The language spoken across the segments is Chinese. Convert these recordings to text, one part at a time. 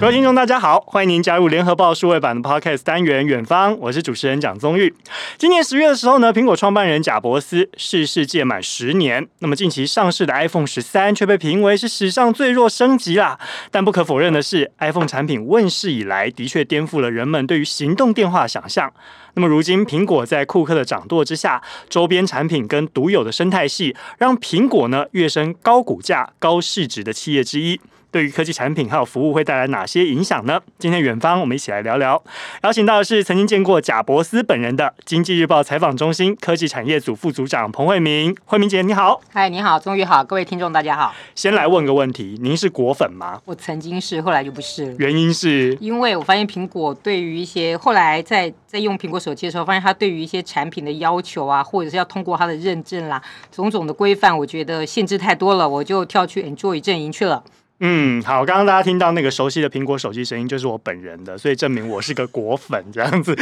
各位听众，大家好，欢迎您加入联合报数位版的 Podcast 单元《远方》，我是主持人蒋宗玉。今年十月的时候呢，苹果创办人贾伯斯逝世届满十年。那么近期上市的 iPhone 十三却被评为是史上最弱升级啦。但不可否认的是，iPhone 产品问世以来，的确颠覆了人们对于行动电话想象。那么如今，苹果在库克的掌舵之下，周边产品跟独有的生态系，让苹果呢跃升高股价、高市值的企业之一。对于科技产品还有服务会带来哪些影响呢？今天远方我们一起来聊聊。邀请到的是曾经见过贾伯斯本人的《经济日报》采访中心科技产业组副组长彭慧明。慧明姐你好，嗨，你好，终于好，各位听众大家好。先来问个问题，您是果粉吗？我曾经是，后来就不是。原因是？因为我发现苹果对于一些后来在在用苹果手机的时候，发现它对于一些产品的要求啊，或者是要通过它的认证啦，种种的规范，我觉得限制太多了，我就跳去 Enjoy 阵营去了。嗯，好，刚刚大家听到那个熟悉的苹果手机声音，就是我本人的，所以证明我是个果粉，这样子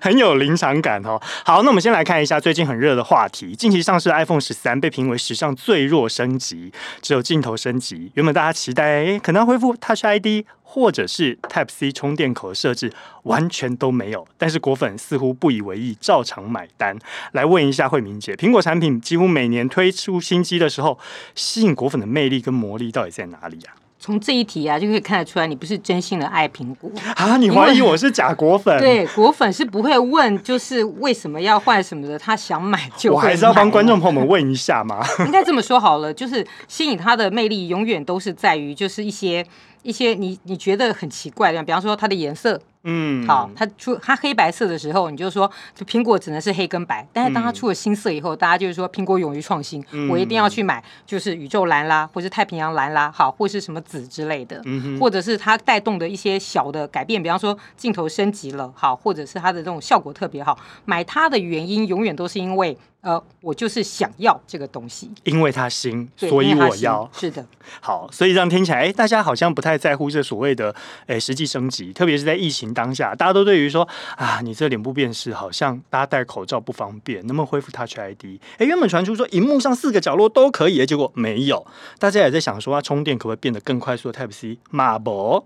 很有临场感哦。好，那我们先来看一下最近很热的话题，近期上市的 iPhone 十三被评为史上最弱升级，只有镜头升级。原本大家期待，诶，可能恢复 Touch ID 或者是 Type C 充电口的设置，完全都没有。但是果粉似乎不以为意，照常买单。来问一下惠明姐，苹果产品几乎每年推出新机的时候，吸引果粉的魅力跟魔力到底在哪里啊？从这一题啊，就可以看得出来，你不是真心的爱苹果啊！你怀疑我是假果粉？对，果粉是不会问，就是为什么要换什么的，他想买就买。我还是要帮观众朋友们问一下嘛。应该这么说好了，就是吸引他的魅力，永远都是在于，就是一些一些你你觉得很奇怪的，比方说它的颜色。嗯，好，它出它黑白色的时候，你就说，就苹果只能是黑跟白。但是当它出了新色以后，嗯、大家就是说，苹果勇于创新，嗯、我一定要去买，就是宇宙蓝啦，或是太平洋蓝啦，好，或是什么紫之类的，嗯、或者是它带动的一些小的改变，比方说镜头升级了，好，或者是它的这种效果特别好，买它的原因永远都是因为。呃，我就是想要这个东西，因为它新，所以我要。是的，好，所以这样听起来，哎，大家好像不太在乎这所谓的，哎，实际升级，特别是在疫情当下，大家都对于说啊，你这脸部辨识好像大家戴口罩不方便，能不能恢复 Touch ID？哎，原本传出说荧幕上四个角落都可以，结果没有，大家也在想说，它充电可不可以变得更快速的 Type C？马博。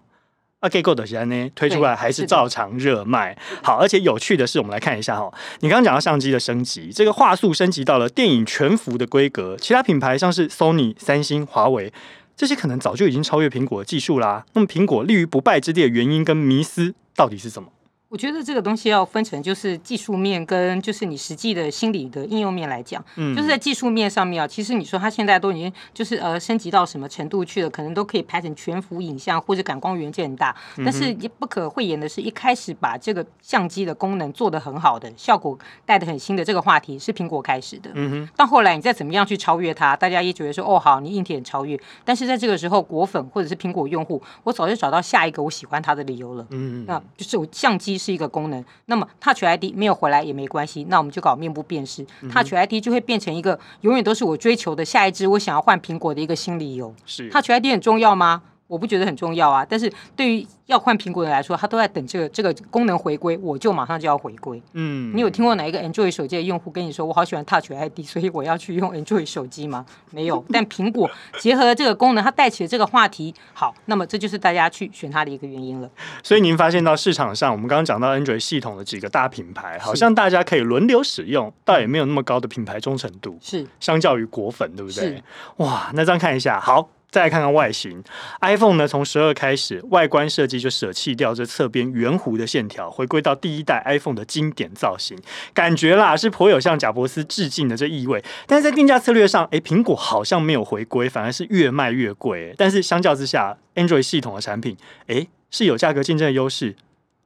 啊，给够的时间呢，推出来还是照常热卖。好，而且有趣的是，我们来看一下哈，你刚刚讲到相机的升级，这个画素升级到了电影全幅的规格，其他品牌像是 Sony、三星、华为这些，可能早就已经超越苹果的技术啦。那么，苹果立于不败之地的原因跟迷思到底是什么？我觉得这个东西要分成，就是技术面跟就是你实际的心理的应用面来讲。嗯，就是在技术面上面啊，其实你说它现在都已经就是呃升级到什么程度去了，可能都可以拍成全幅影像，或者感光元件很大。但是也不可讳言的是，一开始把这个相机的功能做得很好的，效果带得很新的这个话题是苹果开始的。嗯哼。到后来你再怎么样去超越它，大家也觉得说哦好，你硬体很超越。但是在这个时候，果粉或者是苹果用户，我早就找到下一个我喜欢它的理由了。嗯嗯。那就是我相机。是一个功能，那么 Touch ID 没有回来也没关系，那我们就搞面部辨识，，Touch ID 就会变成一个永远都是我追求的下一支我想要换苹果的一个新理由。是 Touch ID 很重要吗？我不觉得很重要啊，但是对于要换苹果的人来说，他都在等这个这个功能回归，我就马上就要回归。嗯，你有听过哪一个 Android 手机的用户跟你说，我好喜欢 Touch ID，所以我要去用 Android 手机吗？没有。但苹果结合了这个功能，它带起了这个话题，好，那么这就是大家去选它的一个原因了。所以您发现到市场上，我们刚刚讲到 Android 系统的几个大品牌，好像大家可以轮流使用，倒也没有那么高的品牌忠诚度。是，相较于果粉，对不对？是哇，那这样看一下，好。再来看看外形，iPhone 呢，从十二开始，外观设计就舍弃掉这侧边圆弧的线条，回归到第一代 iPhone 的经典造型，感觉啦是颇有向贾伯斯致敬的这意味。但是在定价策略上，诶，苹果好像没有回归，反而是越卖越贵。但是相较之下，Android 系统的产品，诶，是有价格竞争的优势，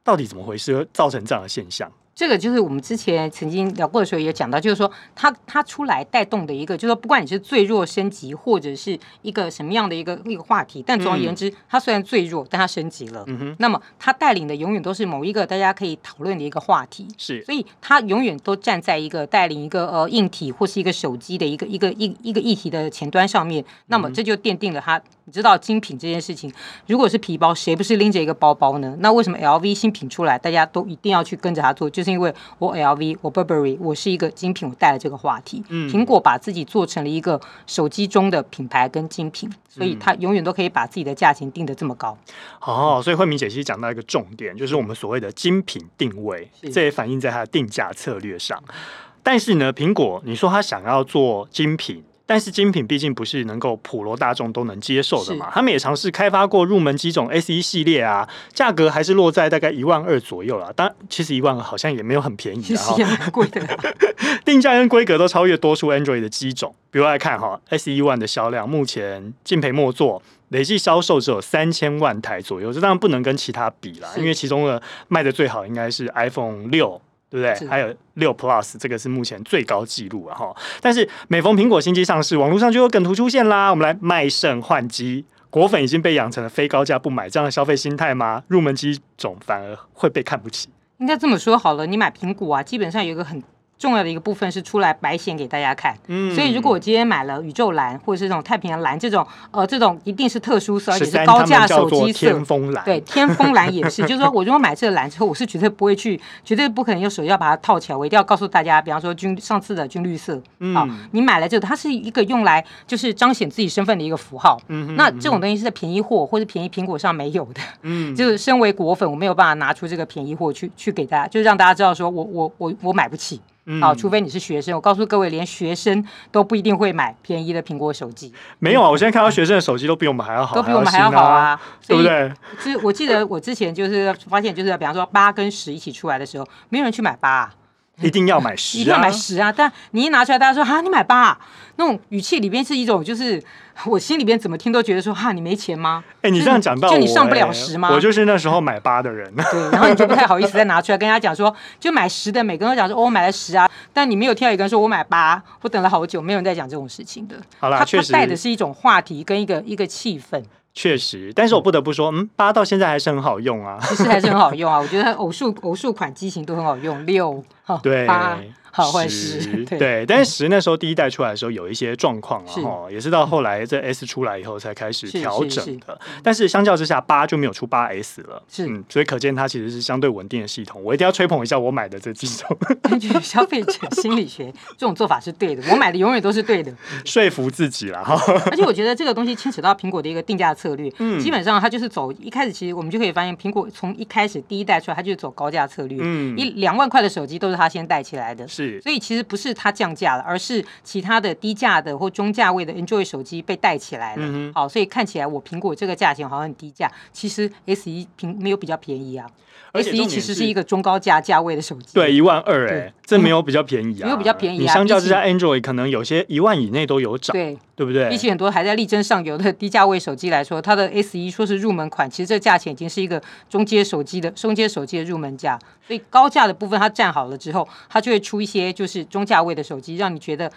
到底怎么回事，造成这样的现象？这个就是我们之前曾经聊过的时候也讲到，就是说它它出来带动的一个，就是说不管你是最弱升级或者是一个什么样的一个一个话题，但总而言之，它虽然最弱，但它升级了。嗯哼。那么它带领的永远都是某一个大家可以讨论的一个话题。是。所以它永远都站在一个带领一个呃硬体或是一个手机的一个一个一一个议题的前端上面。那么这就奠定了它你知道精品这件事情，如果是皮包，谁不是拎着一个包包呢？那为什么 LV 新品出来，大家都一定要去跟着它做？就是因为我 LV，我 Burberry，我是一个精品，我带了这个话题。嗯，苹果把自己做成了一个手机中的品牌跟精品，所以它永远都可以把自己的价钱定得这么高。哦，所以慧敏姐其实讲到一个重点，就是我们所谓的精品定位，这也反映在它的定价策略上。但是呢，苹果你说它想要做精品。但是精品毕竟不是能够普罗大众都能接受的嘛，他们也尝试开发过入门机种 SE 系列啊，价格还是落在大概一万二左右了。当然，其实一万二好像也没有很便宜，其实也蛮贵的。定价跟规格都超越多数 Android 的机种。比如来看哈，SE One 的销量目前敬陪末座，累计销售只有三千万台左右，这当然不能跟其他比啦，因为其中的卖的最好应该是 iPhone 六。对不对？还有六 Plus，这个是目前最高纪录啊！哈，但是每逢苹果新机上市，网络上就有梗图出现啦。我们来卖肾换机，果粉已经被养成了非高价不买这样的消费心态吗？入门机种反而会被看不起？应该这么说好了，你买苹果啊，基本上有一个很。重要的一个部分是出来白显给大家看，嗯，所以如果我今天买了宇宙蓝或者是这种太平洋蓝这种，呃，这种一定是特殊色，而且是高价手机色，天风蓝，对，天风蓝也是，就是说我如果买这个蓝之后，我是绝对不会去，绝对不可能用手机要把它套起来，我一定要告诉大家，比方说军上次的军绿色，嗯，好，你买了这个，它是一个用来就是彰显自己身份的一个符号，嗯，那这种东西是在便宜货或者便宜苹果上没有的，嗯，就是身为果粉，我没有办法拿出这个便宜货去去给大家，就是让大家知道说我我我我买不起。好，除非你是学生。我告诉各位，连学生都不一定会买便宜的苹果手机。没有啊，我现在看到学生的手机都比我们还要好，都比我们还要好啊，对不对？是，我记得我之前就是发现，就是比方说八跟十一起出来的时候，没有人去买八。一定要买十，啊，一定要买十啊！但你一拿出来，大家说哈，你买八，啊，那种语气里边是一种，就是我心里边怎么听都觉得说哈，你没钱吗？哎，欸，你这样讲到我，就你上不了十吗？我就是那时候买八的人。对，然后你就不太好意思再拿出来跟人家讲说，就买十的，每个人都讲说，哦，我买了十啊，但你没有听到一个人说我买八，我等了好久，没有人在讲这种事情的。好了，确实，他带的是一种话题跟一个一个气氛。确实，但是我不得不说，嗯，八到现在还是很好用啊，其实还是很好用啊，我觉得它偶数偶数款机型都很好用，六，对，八。好坏十 对，但是十那时候第一代出来的时候有一些状况啊，哈，也是到后来这 S 出来以后才开始调整的。但是相较之下，八就没有出八 S 了，是，嗯，所以可见它其实是相对稳定的系统。我一定要吹捧一下我买的这几种。根据消费者心理学，这种做法是对的，我买的永远都是对的，说服自己了哈。而且我觉得这个东西牵扯到苹果的一个定价策略，嗯，基本上它就是走一开始，其实我们就可以发现，苹果从一开始第一代出来，它就是走高价策略，嗯，一两万块的手机都是它先带起来的，是，所以其实不是。它降价了，而是其他的低价的或中价位的 Android 手机被带起来了。嗯、好，所以看起来我苹果这个价钱好像很低价，其实 S 一平没有比较便宜啊。S 一其实是一个中高价价位的手机，对，一万二哎，这没有比较便宜啊，没有比较便宜啊。你相较之下，Android 可能有些一万以内都有涨，对，对不对？比起很多还在力争上游的低价位手机来说，它的 S 一说是入门款，其实这价钱已经是一个中阶手机的中阶手机的入门价。所以高价的部分它站好了之后，它就会出一些就是中价位的手机，让你觉得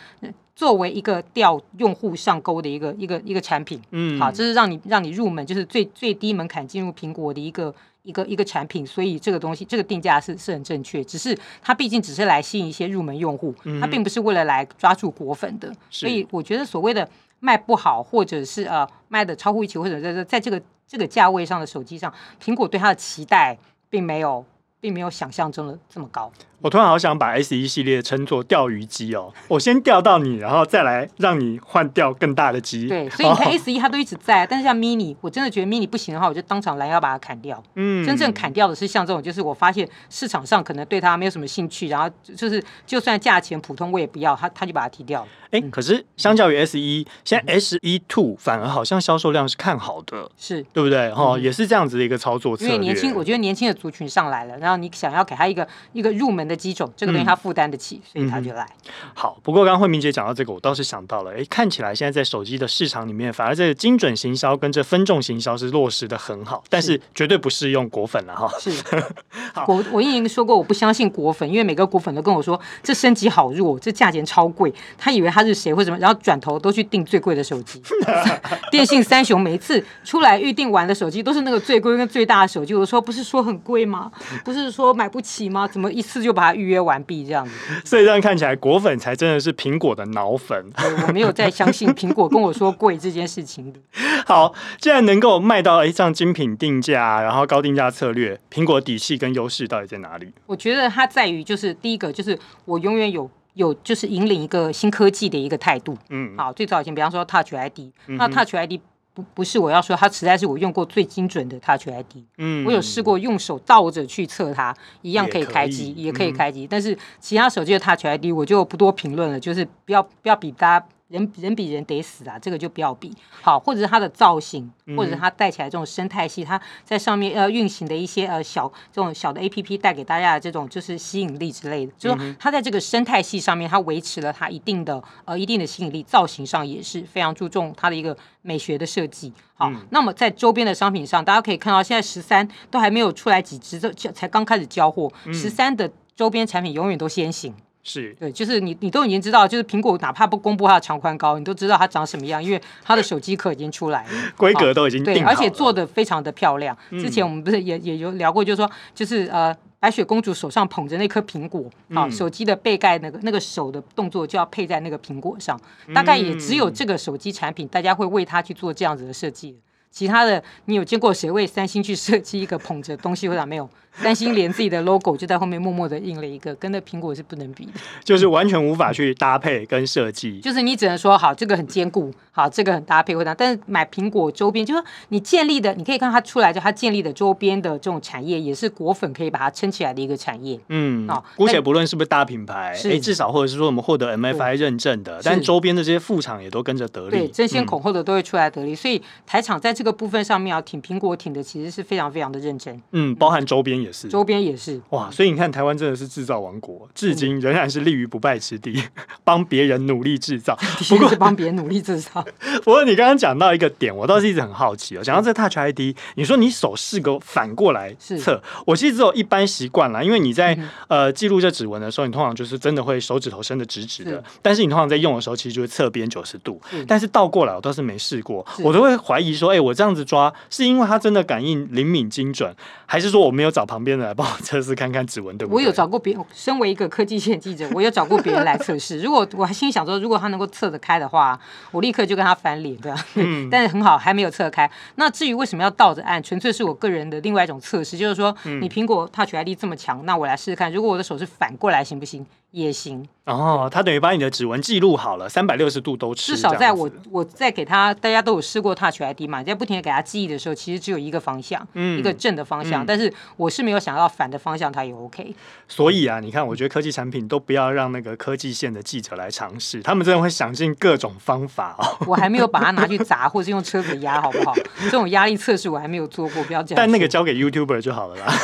作为一个钓用户上钩的一个一个一个产品，嗯，好，这是让你让你入门，就是最最低门槛进入苹果的一个。一个一个产品，所以这个东西这个定价是是很正确，只是它毕竟只是来吸引一些入门用户，它并不是为了来抓住果粉的。所以我觉得所谓的卖不好，或者是呃卖的超乎预期，或者在在这个这个价位上的手机上，苹果对它的期待并没有并没有想象中的这么高。我突然好想把 S 一系列称作钓鱼机哦，我先钓到你，然后再来让你换钓更大的机。对，所以你看 S 一它都一直在，但是像 Mini，我真的觉得 Mini 不行的话，我就当场拦腰把它砍掉。嗯，真正砍掉的是像这种，就是我发现市场上可能对它没有什么兴趣，然后就是就算价钱普通我也不要，它它就把它踢掉了。哎、欸，可是相较于 S 一，现在 S 一 Two 反而好像销售量是看好的，是对不对？哈、嗯，也是这样子的一个操作策略。因为年轻，我觉得年轻的族群上来了，然后你想要给他一个一个入门的机种，这个东西他。负担得起，所以他就来。嗯、好，不过刚刚慧明姐讲到这个，我倒是想到了，哎，看起来现在在手机的市场里面，反而这个精准行销跟这分众行销是落实的很好，但是绝对不适用果粉了哈。是，好我我已经说过，我不相信果粉，因为每个果粉都跟我说这升级好弱，这价钱超贵，他以为他是谁或什么，然后转头都去订最贵的手机。电信三雄每次出来预定完的手机都是那个最贵跟最大的手机，我说不是说很贵吗？不是说买不起吗？怎么一次就把它预约完毕？这样子，所以这样看起来，果粉才真的是苹果的脑粉。我没有再相信苹果跟我说贵这件事情的。好，既然能够卖到哎，这样精品定价，然后高定价策略，苹果底气跟优势到底在哪里？我觉得它在于就是第一个就是我永远有有就是引领一个新科技的一个态度。嗯，好，最早以前比方说 Touch ID，嗯、那 Touch ID 不不是我要说，它实在是我用过最精准的 Touch ID。嗯，我有试过用手倒着去测它，一样可以开机，也可以，开机。嗯、但是其他手机的 Touch ID 我就不多评论了，就是不要不要比大家。人人比人得死啊，这个就不要比。好，或者是它的造型，或者是它带起来这种生态系，它在上面呃运行的一些呃小这种小的 A P P 带给大家的这种就是吸引力之类的，就是说它在这个生态系上面，它维持了它一定的呃一定的吸引力，造型上也是非常注重它的一个美学的设计。好，那么在周边的商品上，大家可以看到现在十三都还没有出来几只，这才刚开始交货，十三的周边产品永远都先行。是。对，就是你，你都已经知道，就是苹果哪怕不公布它的长宽高，你都知道它长什么样，因为它的手机壳已经出来了，规格都已经定而且做的非常的漂亮。嗯、之前我们不是也也有聊过，就是说，就是呃，白雪公主手上捧着那颗苹果，好、嗯，手机的背盖那个那个手的动作就要配在那个苹果上，大概也只有这个手机产品，大家会为它去做这样子的设计。其他的，你有见过谁为三星去设计一个捧着东西或者没有？三星连自己的 logo 就在后面默默的印了一个，跟那苹果是不能比的，就是完全无法去搭配跟设计。就是你只能说好，这个很坚固，好，这个很搭配或者，但是买苹果周边，就是说你建立的，你可以看它出来，就它建立的周边的这种产业，也是果粉可以把它撑起来的一个产业。嗯，啊，姑且不论是不是大品牌，哎，至少或者是说我们获得 MFI 认证的，但周边的这些副厂也都跟着得利，对，争先恐后的都会出来得利。所以台厂在这个部分上面要挺苹果，挺的其实是非常非常的认真。嗯，包含周边也是，周边也是。哇，所以你看，台湾真的是制造王国，至今仍然是立于不败之地，帮别人努力制造。不过是帮别人努力制造。不过你刚刚讲到一个点，我倒是一直很好奇哦。讲到这 Touch ID，你说你手试个反过来测，我其实只有一般习惯了，因为你在、嗯、呃记录这指纹的时候，你通常就是真的会手指头伸的直直的，是但是你通常在用的时候，其实就会侧边九十度。但是倒过来，我倒是没试过，我都会怀疑说，哎、欸，我这样子抓，是因为它真的感应灵敏精准，还是说我没有找旁边的来帮我测试看看指纹？对不对？我有找过别人，身为一个科技线记者，我有找过别人来测试。如果我还心想说，如果他能够测得开的话，我立刻就跟他翻脸，对吧？嗯、但是很好，还没有测开。那至于为什么要倒着按，纯粹是我个人的另外一种测试，就是说，你苹果 Touch ID 这么强，那我来试试看，如果我的手是反过来，行不行？也行哦，他等于把你的指纹记录好了，三百六十度都吃。至少在我我在给他，大家都有试过 Touch ID 嘛，在不停的给他记忆的时候，其实只有一个方向，嗯、一个正的方向。嗯、但是我是没有想到反的方向，它也 OK。所以啊，你看，我觉得科技产品都不要让那个科技线的记者来尝试，他们真的会想尽各种方法哦。我还没有把它拿去砸，或是用车子压，好不好？这种压力测试我还没有做过，不要这样。但那个交给 YouTuber 就好了啦。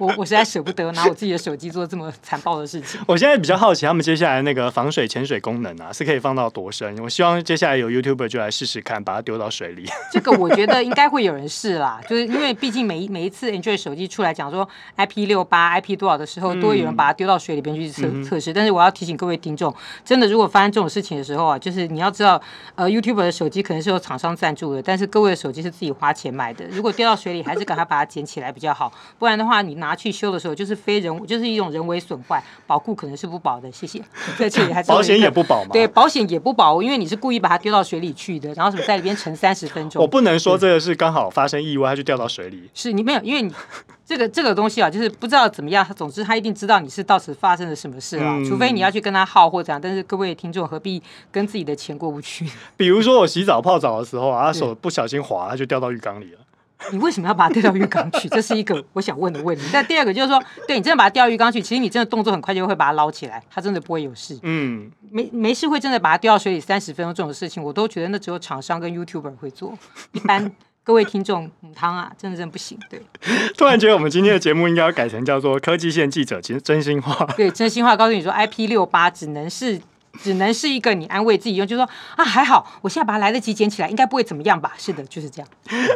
我我实在舍不得拿我自己的手机做这么残暴的事情。我现在比较好奇，他们接下来那个防水潜水功能啊，是可以放到多深？我希望接下来有 YouTuber 就来试试看，把它丢到水里。这个我觉得应该会有人试啦，就是因为毕竟每一每一次 Android 手机出来讲说 IP 六八、IP 多少的时候，都会有人把它丢到水里边去测测试。但是我要提醒各位听众，真的如果发生这种事情的时候啊，就是你要知道，呃，YouTuber 的手机可能是有厂商赞助的，但是各位的手机是自己花钱买的。如果掉到水里，还是赶快把它捡起来比较好，不然的话，你拿去修的时候。就是非人，就是一种人为损坏，保固可能是不保的。谢谢，在这里 还是保险也不保吗？对，保险也不保，因为你是故意把它丢到水里去的，然后什么在里边沉三十分钟。我不能说这个是刚好发生意外，它就掉到水里。是你没有，因为你这个这个东西啊，就是不知道怎么样，总之他一定知道你是到此发生了什么事啊，嗯、除非你要去跟他耗或怎样。但是各位听众何必跟自己的钱过不去？比如说我洗澡泡澡的时候啊，手不小心滑，它就掉到浴缸里了。你为什么要把它丢到浴缸去？这是一个我想问的问题。但第二个就是说，对你真的把它掉浴缸去，其实你真的动作很快就会把它捞起来，它真的不会有事。嗯，没没事会真的把它丢到水里三十分钟这种事情，我都觉得那只有厂商跟 YouTuber 会做。一般各位听众，母汤啊，真的真的不行。对，突然觉得我们今天的节目应该要改成叫做科技线记者，其实真心话。对，真心话告诉你说，IP 六八只能是。只能是一个你安慰自己用，就是说啊，还好，我现在把它来得及捡起来，应该不会怎么样吧？是的，就是这样。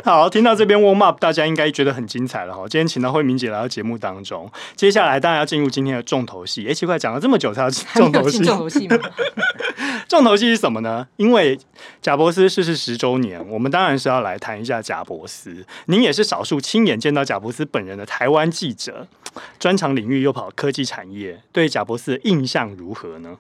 好，听到这边 warm up，大家应该觉得很精彩了哈。今天请到慧敏姐来到节目当中，接下来当然要进入今天的重头戏。哎，奇怪，讲了这么久才 要 重头戏，重头戏吗？重头戏是什么呢？因为贾伯斯逝世十周年，我们当然是要来谈一下贾伯斯。您也是少数亲眼见到贾伯斯本人的台湾记者，专长领域又跑科技产业，对贾伯斯的印象如何呢？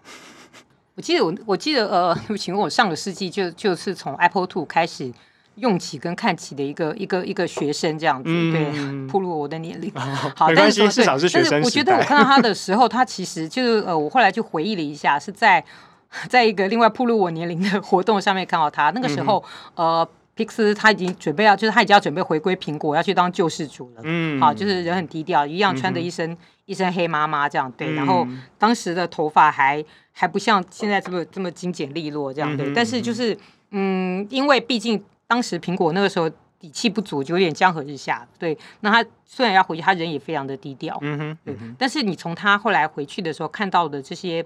我记得我我记得呃，对不起，我上个世纪就就是从 Apple Two 开始用起跟看起的一个一个一个学生这样子，嗯、对，暴露我的年龄。哦、好，但是至少是学生。但是我觉得我看到他的时候，他其实就是呃，我后来就回忆了一下，是在 在一个另外暴露我年龄的活动上面看到他。那个时候、嗯、呃，皮克斯他已经准备要，就是他已经要准备回归苹果，要去当救世主了。嗯，好，就是人很低调，一样穿着一身、嗯、一身黑妈妈这样对，然后当时的头发还还不像现在这么这么精简利落这样对，嗯、但是就是嗯，因为毕竟。当时苹果那个时候底气不足，就有点江河日下。对，那他虽然要回去，他人也非常的低调。嗯哼，对。但是你从他后来回去的时候看到的这些，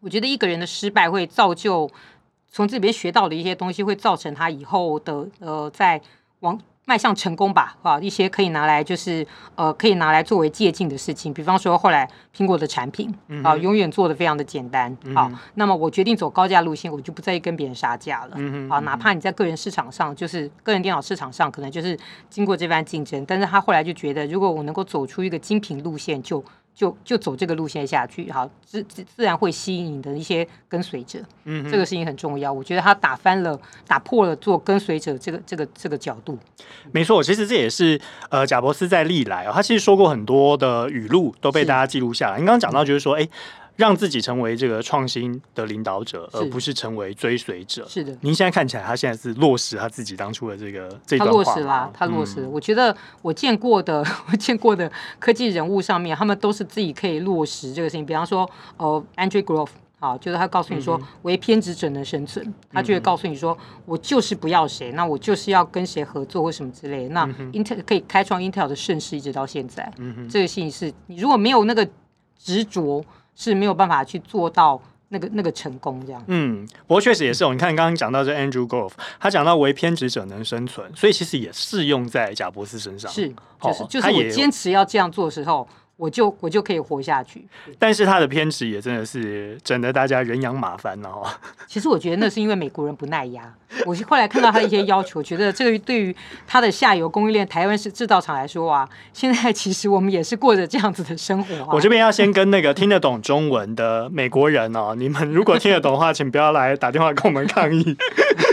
我觉得一个人的失败会造就从这边学到的一些东西，会造成他以后的呃在往。迈向成功吧，啊，一些可以拿来就是呃，可以拿来作为借鉴的事情。比方说，后来苹果的产品啊，永远做的非常的简单。好，那么我决定走高价路线，我就不再跟别人杀价了。啊，哪怕你在个人市场上，就是个人电脑市场上，可能就是经过这番竞争，但是他后来就觉得，如果我能够走出一个精品路线，就。就就走这个路线下去，好，自自自然会吸引你的一些跟随者。嗯，这个事情很重要。我觉得他打翻了，打破了做跟随者这个这个这个角度。没错，其实这也是呃，贾伯斯在历来哦，他其实说过很多的语录都被大家记录下来。你刚刚讲到就是说，哎。让自己成为这个创新的领导者，而不是成为追随者。是的，您现在看起来，他现在是落实他自己当初的这个这段话。他落实啦，他落实。嗯、我觉得我见过的，我见过的科技人物上面，他们都是自己可以落实这个事情。比方说，哦，Andrew Grove，好，就是他告诉你说，唯偏执者能生存。嗯、他就会告诉你说，我就是不要谁，那我就是要跟谁合作或什么之类的。那 Intel 可以开创 Intel 的盛世，一直到现在。嗯、哼这个事情是你如果没有那个执着。是没有办法去做到那个那个成功这样。嗯，不过确实也是哦。你看刚刚讲到这 Andrew Grove，他讲到为偏执者能生存，所以其实也适用在贾伯斯身上。是，就是就是我坚持要这样做的时候。我就我就可以活下去，但是他的偏执也真的是整得大家人仰马翻了哈。其实我觉得那是因为美国人不耐压。我是后来看到他的一些要求，觉得这个对于他的下游供应链台湾是制造厂来说啊，现在其实我们也是过着这样子的生活。我这边要先跟那个听得懂中文的美国人哦，你们如果听得懂的话，请不要来打电话跟我们抗议。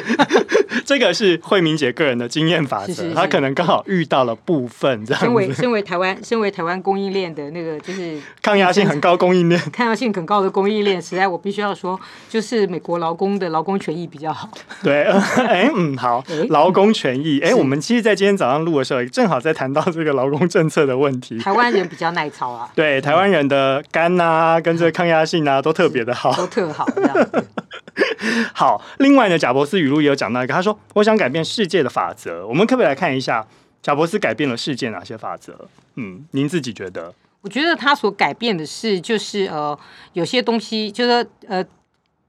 这个是慧明姐个人的经验法则，她可能刚好遇到了部分这样子。身为身为台湾身为台湾供应链的那个就是 抗压性很高供应链，抗压性很高的供应链，实在我必须要说，就是美国劳工的劳工权益比较好。对，哎，嗯，好，劳工权益，哎，我们其实，在今天早上录的时候，正好在谈到这个劳工政策的问题。台湾人比较耐操啊，对，台湾人的肝啊，跟这个抗压性啊，都特别的好，都特好这样子。好，另外呢，贾伯斯语录也有讲到一个，他说：“我想改变世界的法则。”我们可不可以来看一下贾伯斯改变了世界哪些法则？嗯，您自己觉得？我觉得他所改变的是，就是呃，有些东西，就是呃。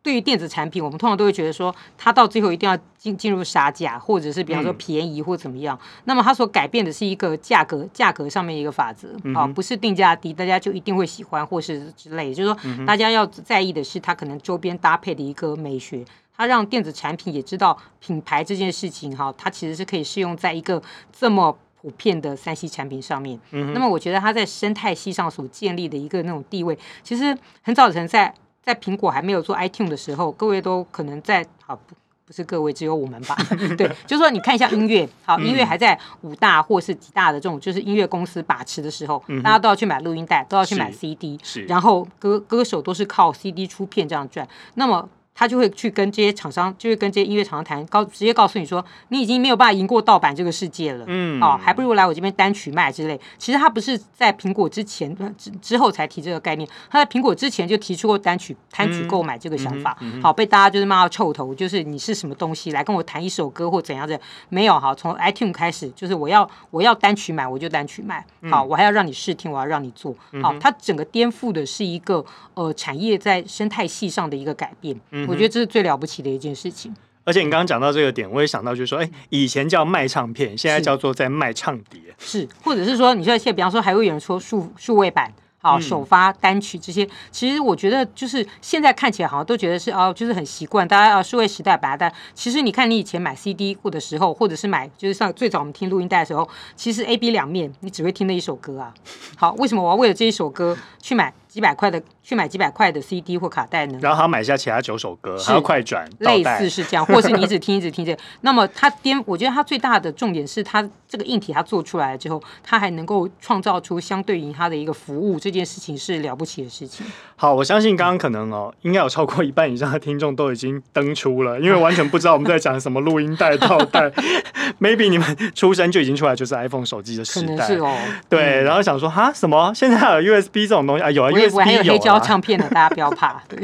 对于电子产品，我们通常都会觉得说，它到最后一定要进进入杀价，或者是比方说便宜或怎么样。嗯、那么它所改变的是一个价格价格上面一个法则，啊，不是定价低，大家就一定会喜欢，或是之类的。就是说，大家要在意的是它可能周边搭配的一个美学，它让电子产品也知道品牌这件事情哈，它其实是可以适用在一个这么普遍的三 C 产品上面。嗯、那么我觉得它在生态系上所建立的一个那种地位，其实很早以前在。在苹果还没有做 iTunes 的时候，各位都可能在好不不是各位，只有我们吧？对，就是说你看一下音乐，好，音乐还在五大或是几大的这种就是音乐公司把持的时候，大家都要去买录音带，都要去买 CD，然后歌歌手都是靠 CD 出片这样赚，那么。他就会去跟这些厂商，就会跟这些音乐厂商谈，告直接告诉你说，你已经没有办法赢过盗版这个世界了，嗯，哦，还不如来我这边单曲卖之类。其实他不是在苹果之前之之后才提这个概念，他在苹果之前就提出过单曲单曲购买这个想法，嗯嗯嗯、好，被大家就是骂到臭头，就是你是什么东西来跟我谈一首歌或怎样的？没有哈，从 iTunes 开始就是我要我要单曲买我就单曲卖，好，我还要让你试听，我要让你做，好，它整个颠覆的是一个呃产业在生态系上的一个改变。我觉得这是最了不起的一件事情。而且你刚刚讲到这个点，我也想到，就是说，哎，以前叫卖唱片，现在叫做在卖唱碟，是，或者是说，你说现在，比方说，还会有人说数数位版。好，首发单曲这些，其实我觉得就是现在看起来好像都觉得是哦，就是很习惯，大家啊，数位时代把它带。其实你看，你以前买 CD 或的时候，或者是买就是像最早我们听录音带的时候，其实 A B 两面，你只会听那一首歌啊。好，为什么我要为了这一首歌去买几百块的去买几百块的 CD 或卡带呢？然后还要买下其他九首歌，还要快转，类似是这样，或是你一直听一直听这。那么它颠，我觉得它最大的重点是它这个硬体它做出来了之后，它还能够创造出相对于它的一个服务，这件事情是了不起的事情。好，我相信刚刚可能哦，应该有超过一半以上的听众都已经登出了，因为完全不知道我们在讲什么录音带套带。Maybe 你们出生就已经出来就是 iPhone 手机的时代，是哦。对，然后想说哈什么？现在还有 USB 这种东西啊？有啊，USB 还有黑胶唱片的，大家不要怕。对，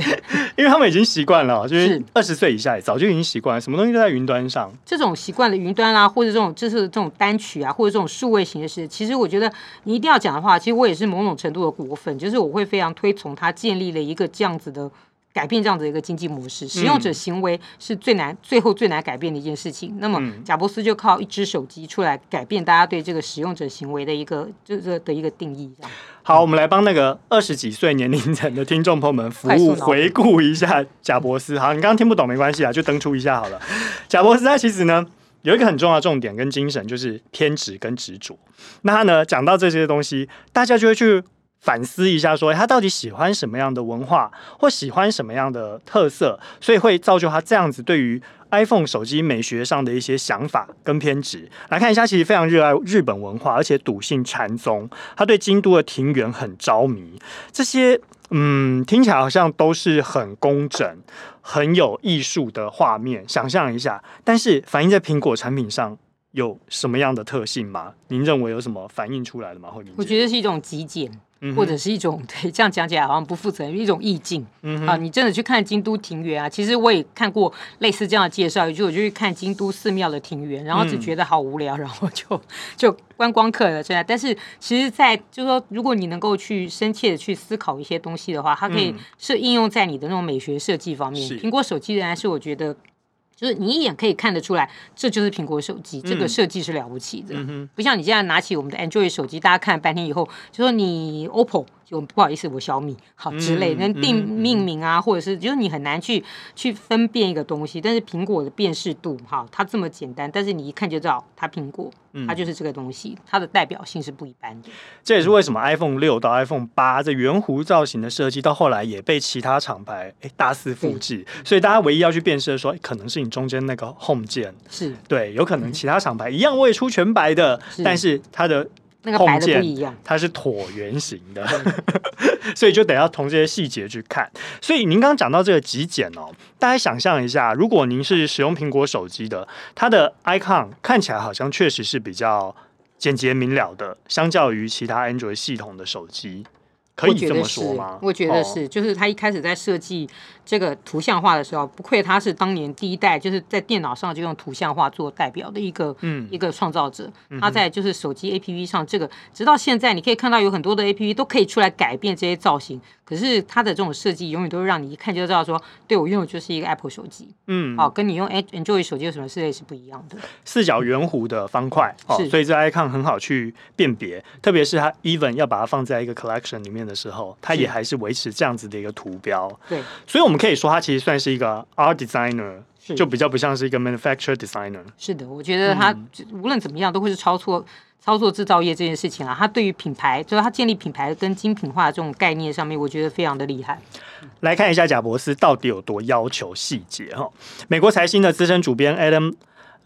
因为他们已经习惯了，就是二十岁以下也早就已经习惯了，什么东西都在云端上。这种习惯的云端啊，或者这种就是这种单曲啊，或者这种数位形式，其实我觉得你一定要讲的话，其实我也是某种程度的果粉，就是我会非常推崇他建立了一个这样子的。改变这样子的一个经济模式，使用者行为是最难、嗯、最后最难改变的一件事情。那么，贾伯斯就靠一只手机出来改变大家对这个使用者行为的一个就是的一个定义。好，我们来帮那个二十几岁年龄层的听众朋友们服务，回顾一下贾伯斯。好，你刚刚听不懂没关系啊，就登出一下好了。贾伯斯他其实呢有一个很重要的重点跟精神，就是偏执跟执着。那他呢讲到这些东西，大家就会去。反思一下，说他到底喜欢什么样的文化，或喜欢什么样的特色，所以会造就他这样子对于 iPhone 手机美学上的一些想法跟偏执。来看一下，其实非常热爱日本文化，而且笃信禅宗，他对京都的庭园很着迷。这些嗯，听起来好像都是很工整、很有艺术的画面。想象一下，但是反映在苹果产品上有什么样的特性吗？您认为有什么反映出来的吗？或者，我觉得是一种极简。或者是一种 对，这样讲起来好像不负责任，一种意境。嗯啊，你真的去看京都庭园啊，其实我也看过类似这样的介绍，就我就去看京都寺庙的庭园，然后只觉得好无聊，然后就 就观光客了。现在，但是其实，在就是说，如果你能够去深切的去思考一些东西的话，它可以是应用在你的那种美学设计方面。苹果手机仍然是我觉得。就是你一眼可以看得出来，这就是苹果手机，这个设计是了不起的。嗯、不像你现在拿起我们的 Android 手机，大家看半天以后，就说你 OPPO。就不好意思，我小米好之类，那定命名啊，或者是就是你很难去去分辨一个东西。但是苹果的辨识度，哈，它这么简单，但是你一看就知道它苹果，它就是这个东西，它的代表性是不一般的。这也是为什么 iPhone 六到 iPhone 八这圆弧造型的设计，到后来也被其他厂牌哎大肆复制。所以大家唯一要去辨识的说，可能是你中间那个 Home 键是对，有可能其他厂牌一样未出全白的，但是它的。那个白的不一样，它是椭圆形的，所以就得要从这些细节去看。所以您刚刚讲到这个极简哦，大家想象一下，如果您是使用苹果手机的，它的 icon 看起来好像确实是比较简洁明了的，相较于其他 Android 系统的手机，可以这么说吗？我觉得是，我觉得是，就是他一开始在设计。这个图像化的时候，不愧他是当年第一代，就是在电脑上就用图像化做代表的一个，嗯，一个创造者。他在就是手机 APP 上，这个直到现在，你可以看到有很多的 APP 都可以出来改变这些造型。可是它的这种设计，永远都是让你一看就知道说，对我用的就是一个 Apple 手机，嗯，好，跟你用 Android 手机有什么之类是不一样的。四角圆弧的方块，哦，所以这 icon 很好去辨别，特别是它 even 要把它放在一个 collection 里面的时候，它也还是维持这样子的一个图标。对，所以我们可以说，他其实算是一个 art designer，就比较不像是一个 manufacturer designer。是的，我觉得他无论怎么样都会是操作操作制造业这件事情啊。他对于品牌，就是他建立品牌跟精品化的这种概念上面，我觉得非常的厉害。来看一下贾博斯到底有多要求细节哈。美国财新的资深主编 Adam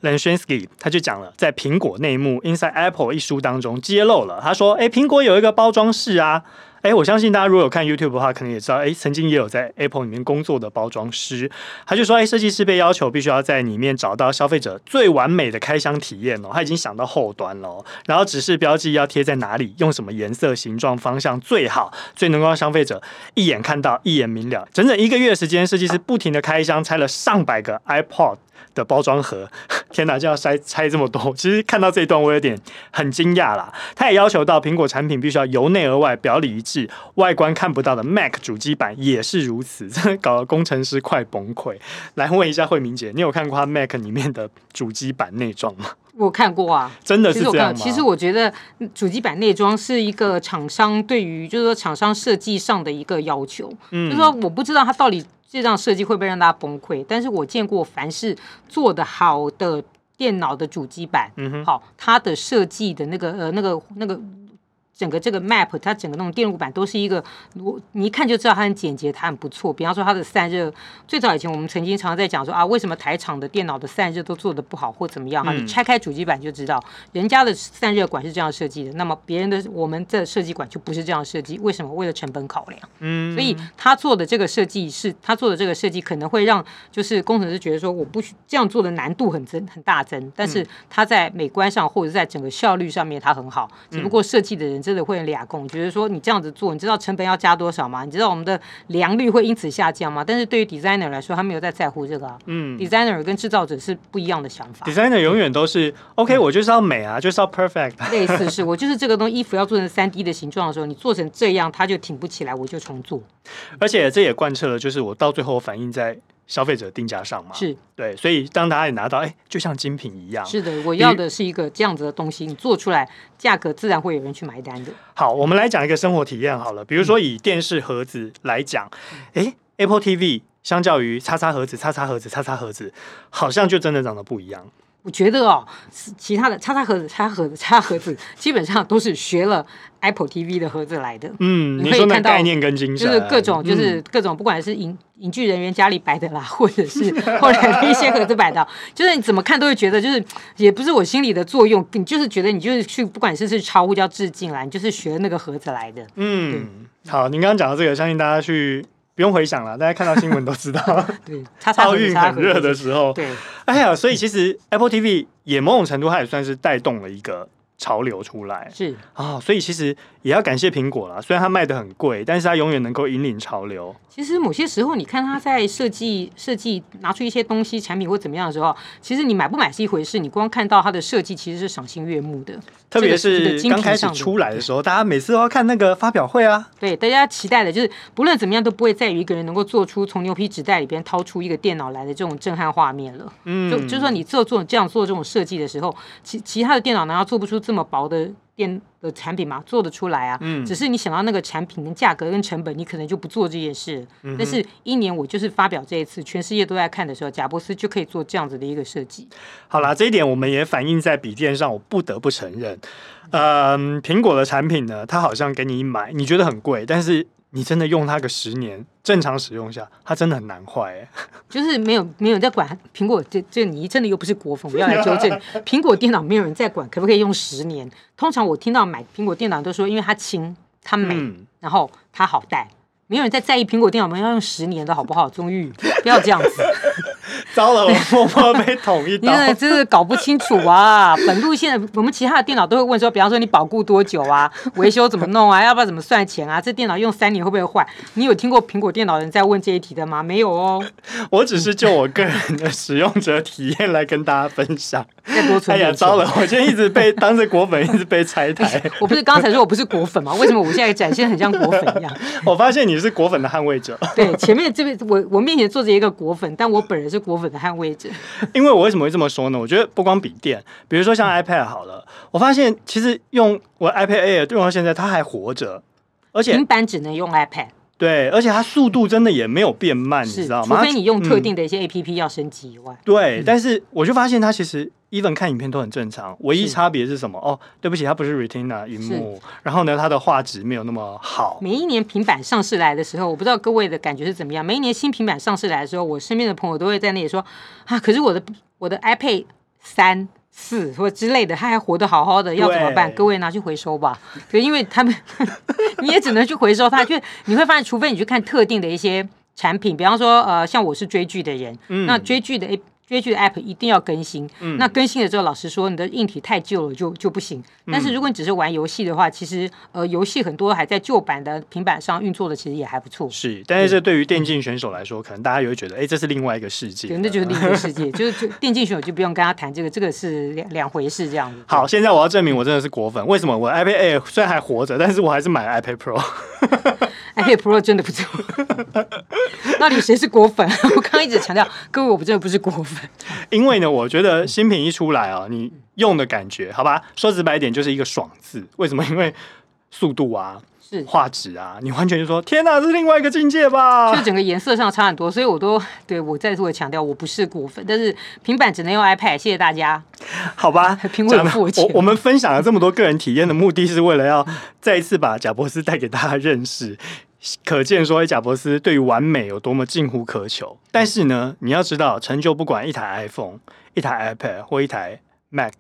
Lashinsky 他就讲了，在苹果内幕 Inside Apple 一书当中揭露了，他说：“哎，苹果有一个包装室啊。”哎，我相信大家如果有看 YouTube 的话，可能也知道，哎，曾经也有在 Apple 里面工作的包装师，他就说，哎，设计师被要求必须要在里面找到消费者最完美的开箱体验哦，他已经想到后端了，哦然后指示标记要贴在哪里，用什么颜色、形状、方向最好，最能够让消费者一眼看到、一眼明了。整整一个月时间，设计师不停的开箱，拆了上百个 iPod。的包装盒，天哪，就要拆拆这么多！其实看到这一段，我有点很惊讶啦。他也要求到苹果产品必须要由内而外表里一致，外观看不到的 Mac 主机板也是如此，真的搞得工程师快崩溃。来问一下慧明姐，你有看过他 Mac 里面的主机板内装吗？我看过啊，真的是这样吗？其实我觉得主机板内装是一个厂商对于就是说厂商设计上的一个要求，嗯，就是说我不知道它到底。这样设计会不会让大家崩溃？但是我见过，凡是做的好的电脑的主机板，嗯哼，好，它的设计的那个呃那个那个整个这个 Map，它整个那种电路板都是一个，我你一看就知道它很简洁，它很不错。比方说它的散热，最早以前我们曾经常常在讲说啊，为什么台厂的电脑的散热都做的不好或怎么样？哈、嗯，你拆开主机板就知道，人家的散热管是这样设计的，那么别人的我们的设计管就不是这样设计。为什么？为了成本考量。嗯，所以他做的这个设计是，他做的这个设计可能会让就是工程师觉得说，我不这样做的难度很增很大增，但是他在美观上或者在整个效率上面它很好，只不过设计的人。真的会俩供，就是说你这样子做，你知道成本要加多少吗？你知道我们的良率会因此下降吗？但是对于 designer 来说，他没有在在乎这个、啊。嗯，designer 跟制造者是不一样的想法。designer 永远都是 OK，我就是要美啊，就是要 perfect。类似是我就是这个东西，衣服要做成三 D 的形状的时候，你做成这样，它就挺不起来，我就重做。而且这也贯彻了，就是我到最后反映在。消费者定价上嘛，是对，所以当大家也拿到，哎，就像精品一样。是的，我要的是一个这样子的东西，你做出来，价格自然会有人去买单的。好，我们来讲一个生活体验好了，比如说以电视盒子来讲，哎、嗯、Apple TV 相较于叉叉盒子、叉叉盒子、叉叉盒子，好像就真的长得不一样。我觉得哦，其他的叉叉盒子、叉盒子、叉盒子，基本上都是学了 Apple TV 的盒子来的。嗯，你说那概念跟精神，就是各种，就是各种，不管是影影剧人员家里摆的啦，或者是后来的一些盒子摆的，就是你怎么看都会觉得，就是也不是我心里的作用，你就是觉得你就是去，不管是是抄或叫致敬啦，你就是学那个盒子来的。嗯，好，您刚刚讲到这个，相信大家去。不用回想了，大家看到新闻都知道。对，奥运很热的时候，对，哎呀，所以其实 Apple TV 也某种程度它也算是带动了一个潮流出来。是啊、哦，所以其实也要感谢苹果啦，虽然它卖的很贵，但是它永远能够引领潮流。其实某些时候，你看它在设计设计拿出一些东西产品或怎么样的时候，其实你买不买是一回事，你光看到它的设计其实是赏心悦目的。特别是刚开始出来的时候，大家每次都要看那个发表会啊。对，大家期待的就是不论怎么样都不会再有一个人能够做出从牛皮纸袋里边掏出一个电脑来的这种震撼画面了。嗯，就就是说你做做这样做这种设计的时候，其其他的电脑难道做不出这么薄的电的产品吗？做得出来啊。嗯，只是你想到那个产品的价格跟成本，你可能就不做这件事。嗯，但是。一年我就是发表这一次，全世界都在看的时候，贾伯斯就可以做这样子的一个设计。好啦，这一点我们也反映在笔电上，我不得不承认，嗯，苹果的产品呢，它好像给你一买，你觉得很贵，但是你真的用它个十年，正常使用下，它真的很难坏。就是没有没有人在管苹果，这这你真的又不是国风，我要来纠正，苹果电脑没有人在管可不可以用十年。通常我听到买苹果电脑都说，因为它轻，它美，嗯、然后它好带。没有人在在意苹果电脑，我们要用十年的好不好？终于不要这样子。糟了，我默默被捅一刀。因为真是搞不清楚啊！本路现在我们其他的电脑都会问说，比方说你保固多久啊？维修怎么弄啊？要不要怎么算钱啊？这电脑用三年会不会坏？你有听过苹果电脑人在问这一题的吗？没有哦。我只是就我个人的使用者体验来跟大家分享。再多存。哎呀，糟了！我今天一直被当着果粉，一直被拆台。我不是刚才说我不是果粉吗？为什么我现在展现很像果粉一样？我发现你是果粉的捍卫者。对，前面这边我我面前坐着一个果粉，但我本人是果粉的捍卫者。因为我为什么会这么说呢？我觉得不光笔电，比如说像 iPad 好了，我发现其实用我 iPad Air 用到现在，它还活着，而且平板只能用 iPad。对，而且它速度真的也没有变慢，你知道吗？除非你用特定的一些 APP 要升级以外。嗯、对，但是我就发现它其实 even 看影片都很正常，唯一差别是什么？哦，对不起，它不是 Retina 荧幕，然后呢，它的画质没有那么好。每一年平板上市来的时候，我不知道各位的感觉是怎么样。每一年新平板上市来的时候，我身边的朋友都会在那里说啊，可是我的我的 iPad 三。四或之类的，他还活得好好的，要怎么办？各位拿去回收吧。对，因为他们 你也只能去回收它。就你会发现，除非你去看特定的一些产品，比方说，呃，像我是追剧的人，嗯、那追剧的。追剧的 App 一定要更新，嗯、那更新了之后，老实说，你的硬体太旧了就就不行。但是如果你只是玩游戏的话，其实呃，游戏很多还在旧版的平板上运作的，其实也还不错。是，但是这对于电竞选手来说，可能大家也会觉得，哎，这是另外一个世界。对，那就是另一个 世界，就是就电竞选手就不用跟他谈这个，这个是两两回事这样子。好，现在我要证明我真的是果粉。为什么？我 iPad Air 虽然还活着，但是我还是买了 iPad Pro。iPad Pro 真的不错。到底谁是果粉？我刚刚一直强调，各位，我不真的不是果粉。因为呢，我觉得新品一出来啊，你用的感觉，好吧，说直白一点，就是一个爽字。为什么？因为速度啊，是画质啊，你完全就说天哪，这是另外一个境界吧？就整个颜色上差很多，所以我都对我再次强调，我不是果粉，但是平板只能用 iPad，谢谢大家。好吧，苹果付钱。我我们分享了这么多个人体验的目的是为了要再一次把贾博士带给大家认识，可见说贾伯斯对于完美有多么近乎渴求。但是呢，你要知道，成就不管一台 iPhone、一台 iPad 或一台 Mac，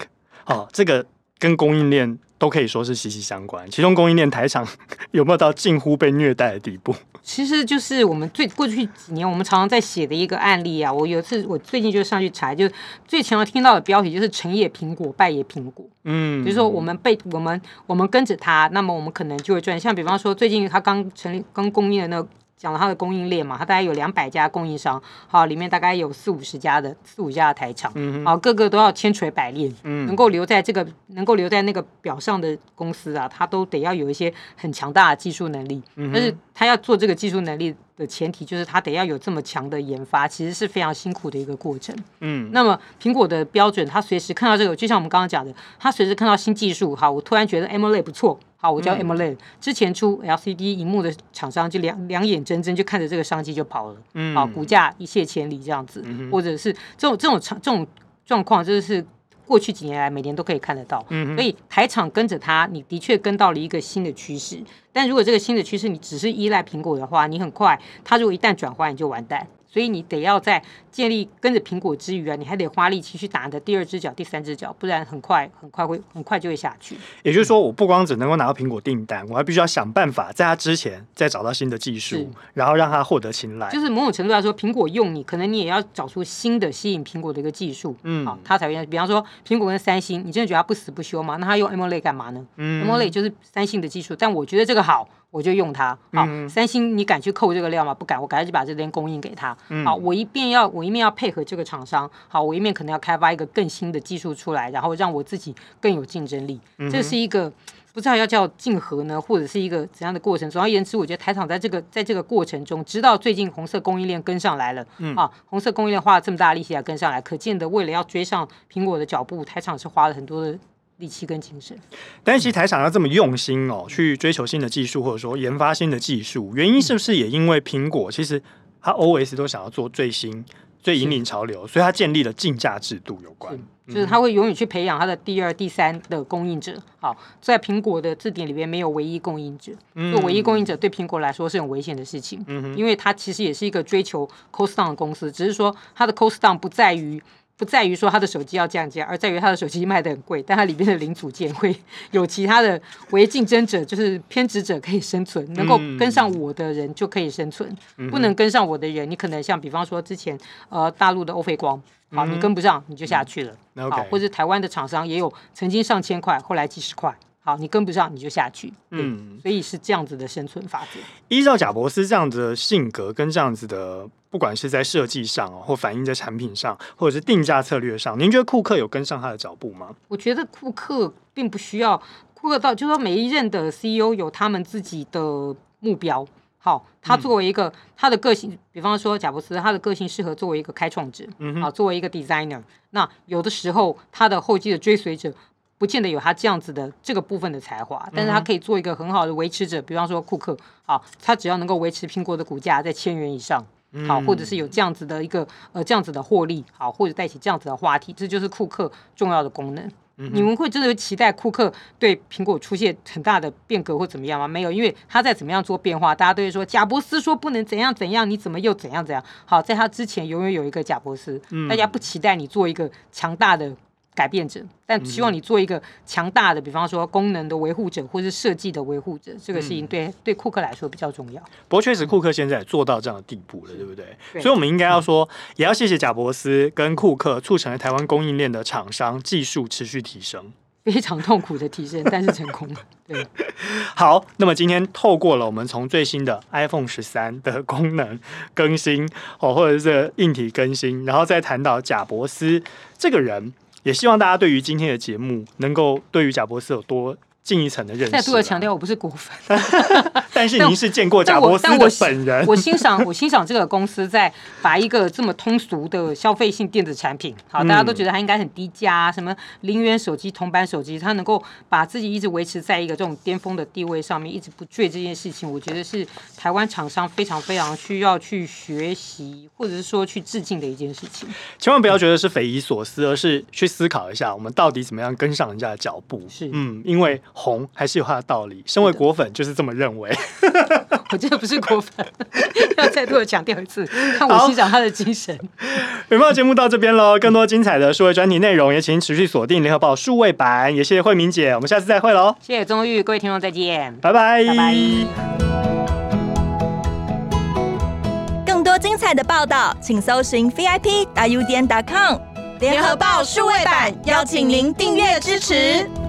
哦，这个跟供应链。都可以说是息息相关。其中供应链台厂 有没有到近乎被虐待的地步？其实就是我们最过去几年我们常常在写的一个案例啊。我有一次我最近就上去查，就最常听到的标题就是“成也苹果，败也苹果”。嗯，就是说我们被我们我们跟着他，那么我们可能就会赚。像比方说最近他刚成立刚供应的那个。讲了它的供应链嘛，它大概有两百家供应商，好，里面大概有四五十家的四五家的台厂，嗯，好，个个都要千锤百炼，嗯，能够留在这个能够留在那个表上的公司啊，它都得要有一些很强大的技术能力，嗯，但是他要做这个技术能力的前提就是它得要有这么强的研发，其实是非常辛苦的一个过程，嗯，那么苹果的标准，它随时看到这个，就像我们刚刚讲的，它随时看到新技术，好，我突然觉得 AMOLED 不错。好，我叫 AMOLED。之前出 LCD 荧幕的厂商就两两眼睁睁就看着这个商机就跑了，嗯，好，股价一泻千里这样子，嗯、或者是这种这种这种状况，就是过去几年来每年都可以看得到。嗯，所以台厂跟着它，你的确跟到了一个新的趋势。但如果这个新的趋势你只是依赖苹果的话，你很快它如果一旦转换，你就完蛋。所以你得要在建立跟着苹果之余啊，你还得花力气去打你的第二只脚、第三只脚，不然很快很快会很快就会下去。也就是说，我不光只能够拿到苹果订单，我还必须要想办法在它之前再找到新的技术，然后让它获得青睐。就是某种程度来说，苹果用你，可能你也要找出新的吸引苹果的一个技术，嗯，好，它才会。比方说，苹果跟三星，你真的觉得它不死不休吗？那它用 AMOLED 干嘛呢？嗯，AMOLED 就是三星的技术，但我觉得这个好。我就用它，好，嗯、三星你敢去扣这个料吗？不敢，我赶快就把这边供应给他。嗯、好，我一边要我一面要配合这个厂商，好，我一面可能要开发一个更新的技术出来，然后让我自己更有竞争力。嗯、这是一个不知道要叫竞合呢，或者是一个怎样的过程。总而言之，我觉得台厂在这个在这个过程中，直到最近红色供应链跟上来了，嗯、啊，红色供应链花了这么大力气来跟上来，可见的为了要追上苹果的脚步，台厂是花了很多的。力气跟精神，但是其实台厂要这么用心哦，去追求新的技术，或者说研发新的技术，原因是不是也因为苹果其实它 always 都想要做最新、最引领潮流，所以它建立了竞价制度有关，就是它会永远去培养它的第二、第三的供应者。好，在苹果的字典里边没有唯一供应者，做唯一供应者对苹果来说是很危险的事情，嗯因为它其实也是一个追求 cost down 的公司，只是说它的 cost down 不在于。不在于说他的手机要降价，而在于他的手机卖的很贵，但它里面的零组件会有其他的为竞争者，就是偏执者可以生存，能够跟上我的人就可以生存，嗯、不能跟上我的人，你可能像比方说之前呃大陆的欧菲光，好，你跟不上你就下去了，嗯、好，或者台湾的厂商也有曾经上千块，后来几十块。好，你跟不上你就下去。嗯，所以是这样子的生存法则。依照贾博斯这样子的性格跟这样子的，不管是在设计上或反映在产品上，或者是定价策略上，您觉得库克有跟上他的脚步吗？我觉得库克并不需要，库克到就是说每一任的 CEO 有他们自己的目标。好，他作为一个、嗯、他的个性，比方说贾伯斯，他的个性适合作为一个开创者，嗯哼，好，作为一个 designer。那有的时候他的后继的追随者。不见得有他这样子的这个部分的才华，但是他可以做一个很好的维持者，比方说库克，好，他只要能够维持苹果的股价在千元以上，好，或者是有这样子的一个呃这样子的获利，好，或者带起这样子的话题，这就是库克重要的功能。嗯、你们会真的期待库克对苹果出现很大的变革或怎么样吗？没有，因为他在怎么样做变化，大家都会说贾伯斯说不能怎样怎样，你怎么又怎样怎样？好，在他之前永远有一个贾伯斯，嗯、大家不期待你做一个强大的。改变者，但希望你做一个强大的，比方说功能的维护者，或是设计的维护者，这个事情对对库克来说比较重要。不过确实，库克现在也做到这样的地步了，对不对？对，所以，我们应该要说，也要谢谢贾伯斯跟库克，促成了台湾供应链的厂商技术持续提升，非常痛苦的提升，但是成功了。对，好，那么今天透过了我们从最新的 iPhone 十三的功能更新哦，或者是硬体更新，然后再谈到贾伯斯这个人。也希望大家对于今天的节目能够对于贾博士有多进一层的认识。再度的强调，我不是果粉，但是您是见过贾伯斯的本人。我，我欣赏，我欣赏这个公司在把一个这么通俗的消费性电子产品，好，大家都觉得它应该很低价，什么零元手机、铜板手机，它能够把自己一直维持在一个这种巅峰的地位上面，一直不坠这件事情，我觉得是台湾厂商非常非常需要去学习，或者是说去致敬的一件事情。千万不要觉得是匪夷所思，而是去思考一下，我们到底怎么样跟上人家的脚步。是，嗯，因为红还是有它的道理。身为果粉，就是这么认为。我真的不是果粉，要再多强调一次，看我欣赏他的精神。远方节目到这边喽，更多精彩的数位专题内容也请持续锁定联合报数位版。也谢谢慧敏姐，我们下次再会喽。谢谢宗玉，各位听众再见，拜拜，拜拜。更多精彩的报道，请搜寻 VIP 大 U 点 com 联合报数位版，邀请您订阅支持。